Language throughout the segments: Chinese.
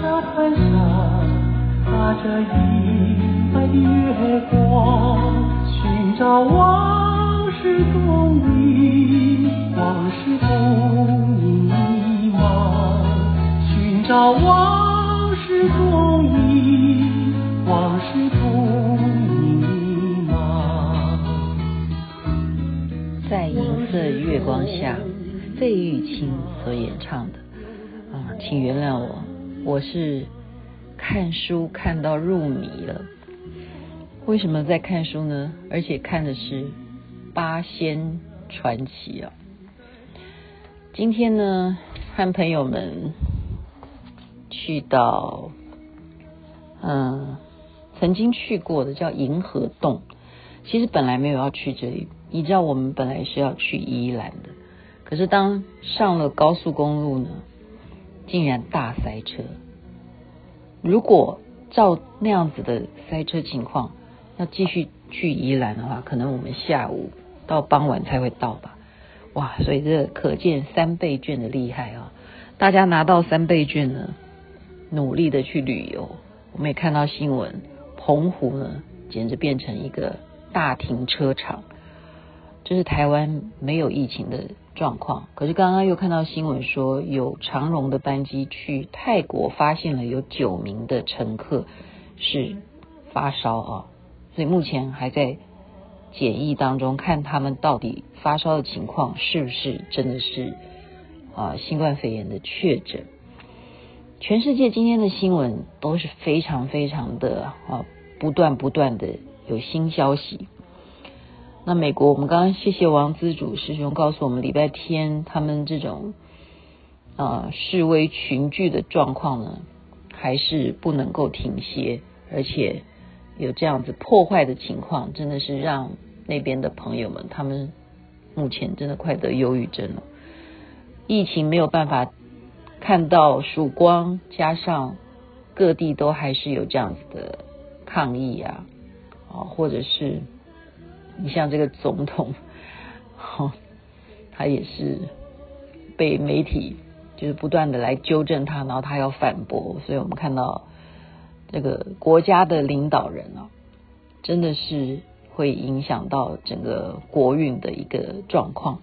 小船上，挂着银白的月光，寻找往事踪影，往事踪影迷茫，寻找往事踪影，往事踪影迷茫。在银色月光下，费玉清所演唱的。啊，请原谅我，我是看书看到入迷了。为什么在看书呢？而且看的是《八仙传奇》啊。今天呢，和朋友们去到，嗯，曾经去过的叫银河洞。其实本来没有要去这里，你知道我们本来是要去宜兰的，可是当上了高速公路呢，竟然大塞车！如果照那样子的塞车情况，要继续去宜兰的话，可能我们下午到傍晚才会到吧。哇，所以这可见三倍券的厉害啊！大家拿到三倍券呢，努力的去旅游。我们也看到新闻，澎湖呢，简直变成一个大停车场。这是台湾没有疫情的状况，可是刚刚又看到新闻说，有长荣的班机去泰国，发现了有九名的乘客是发烧啊，所以目前还在检疫当中，看他们到底发烧的情况是不是真的是啊新冠肺炎的确诊。全世界今天的新闻都是非常非常的啊，不断不断的有新消息。那美国，我们刚刚谢谢王资主师兄告诉我们，礼拜天他们这种呃示威群聚的状况呢，还是不能够停歇，而且有这样子破坏的情况，真的是让那边的朋友们他们目前真的快得忧郁症了。疫情没有办法看到曙光，加上各地都还是有这样子的抗议啊，啊，或者是。你像这个总统，哦，他也是被媒体就是不断的来纠正他，然后他要反驳，所以我们看到这个国家的领导人啊，真的是会影响到整个国运的一个状况。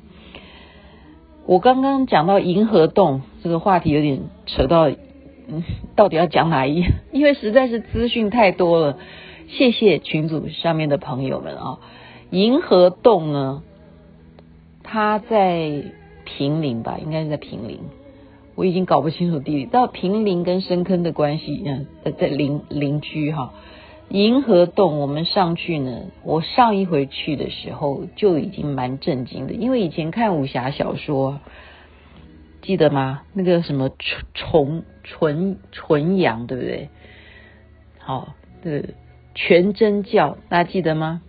我刚刚讲到银河洞这个话题，有点扯到，嗯，到底要讲哪一？因为实在是资讯太多了。谢谢群组上面的朋友们啊。银河洞呢？它在平林吧，应该是在平林。我已经搞不清楚地理，到平林跟深坑的关系，嗯，在邻邻居哈。银河洞我们上去呢，我上一回去的时候就已经蛮震惊的，因为以前看武侠小说，记得吗？那个什么纯纯纯阳，对不对？好，这个全真教，大家记得吗？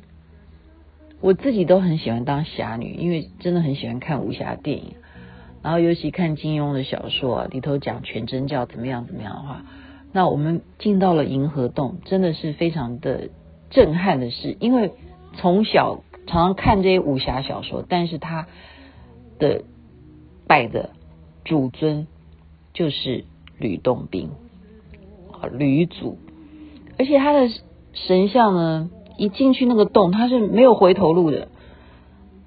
我自己都很喜欢当侠女，因为真的很喜欢看武侠电影，然后尤其看金庸的小说啊，里头讲全真教怎么样怎么样的话，那我们进到了银河洞，真的是非常的震撼的事，因为从小常常看这些武侠小说，但是他的拜的主尊就是吕洞宾啊，吕祖，而且他的神像呢。一进去那个洞，它是没有回头路的。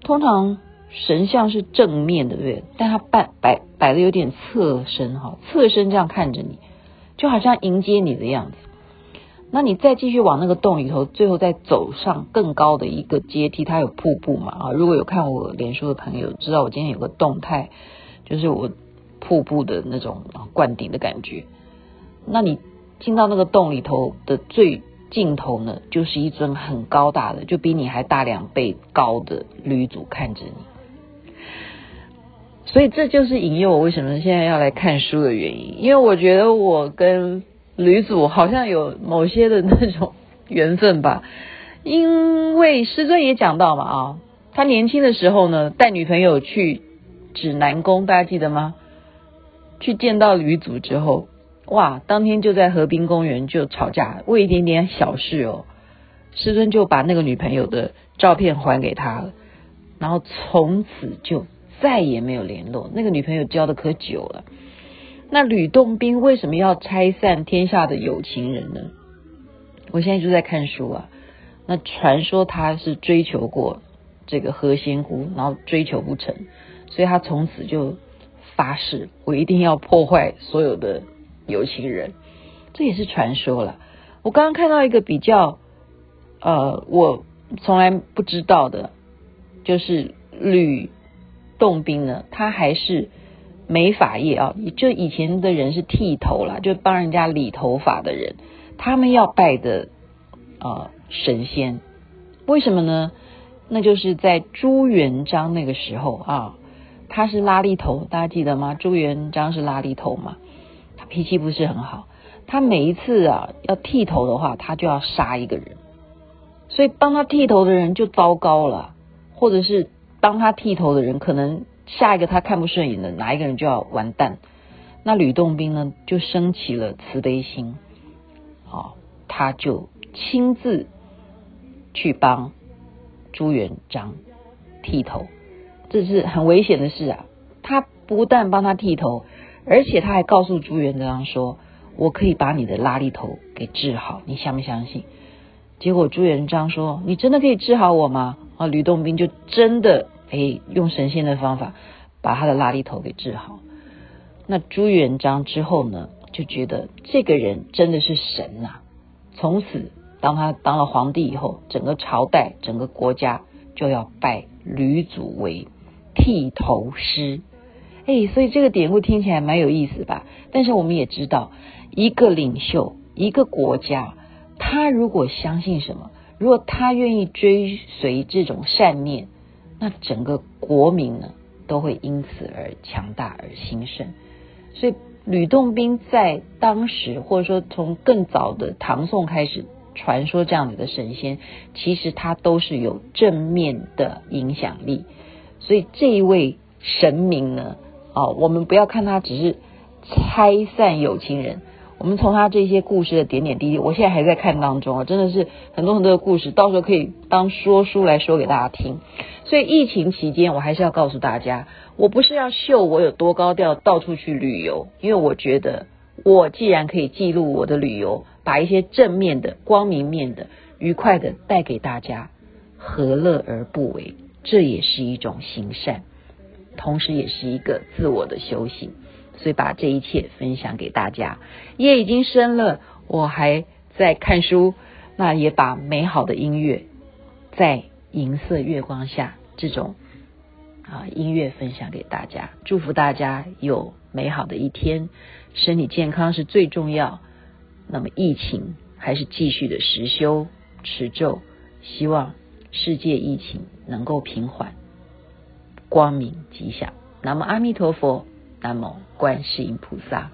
通常神像是正面的，对不对？但它摆摆摆的有点侧身哈，侧身这样看着你，就好像迎接你的样子。那你再继续往那个洞里头，最后再走上更高的一个阶梯，它有瀑布嘛？啊，如果有看我脸书的朋友知道，我今天有个动态，就是我瀑布的那种灌顶的感觉。那你进到那个洞里头的最。镜头呢，就是一尊很高大的，就比你还大两倍高的吕祖看着你，所以这就是引诱我为什么现在要来看书的原因。因为我觉得我跟吕祖好像有某些的那种缘分吧。因为师尊也讲到嘛，啊，他年轻的时候呢，带女朋友去指南宫，大家记得吗？去见到吕祖之后。哇！当天就在河滨公园就吵架，为一点点小事哦。师尊就把那个女朋友的照片还给他了，然后从此就再也没有联络。那个女朋友交的可久了，那吕洞宾为什么要拆散天下的有情人呢？我现在就在看书啊。那传说他是追求过这个何仙姑，然后追求不成，所以他从此就发誓，我一定要破坏所有的有情人。这也是传说了。我刚刚看到一个比较，呃，我从来不知道的，就是吕洞宾呢，他还是美发业啊，就以前的人是剃头啦，就帮人家理头发的人，他们要拜的。呃神仙，为什么呢？那就是在朱元璋那个时候啊，他是拉力头，大家记得吗？朱元璋是拉力头嘛，脾气不是很好，他每一次啊要剃头的话，他就要杀一个人，所以帮他剃头的人就糟糕了，或者是帮他剃头的人，可能下一个他看不顺眼的哪一个人就要完蛋。那吕洞宾呢，就升起了慈悲心，啊，他就亲自。去帮朱元璋剃头，这是很危险的事啊！他不但帮他剃头，而且他还告诉朱元璋说：“我可以把你的拉力头给治好，你相不相信？”结果朱元璋说：“你真的可以治好我吗？”啊，吕洞宾就真的诶用神仙的方法把他的拉力头给治好。那朱元璋之后呢，就觉得这个人真的是神呐、从此。当他当了皇帝以后，整个朝代、整个国家就要拜吕祖为剃头师。哎，所以这个典故听起来蛮有意思吧？但是我们也知道，一个领袖、一个国家，他如果相信什么，如果他愿意追随这种善念，那整个国民呢都会因此而强大而兴盛。所以吕洞宾在当时，或者说从更早的唐宋开始。传说这样子的神仙，其实他都是有正面的影响力，所以这一位神明呢，哦，我们不要看他只是拆散有情人，我们从他这些故事的点点滴滴，我现在还在看当中啊，真的是很多很多的故事，到时候可以当说书来说给大家听。所以疫情期间，我还是要告诉大家，我不是要秀我有多高调，到处去旅游，因为我觉得我既然可以记录我的旅游。把一些正面的、光明面的、愉快的带给大家，何乐而不为？这也是一种行善，同时也是一个自我的修行。所以把这一切分享给大家。夜已经深了，我还在看书，那也把美好的音乐在银色月光下这种啊音乐分享给大家。祝福大家有美好的一天，身体健康是最重要。那么疫情还是继续的实修持咒，希望世界疫情能够平缓，光明吉祥。南无阿弥陀佛，南无观世音菩萨。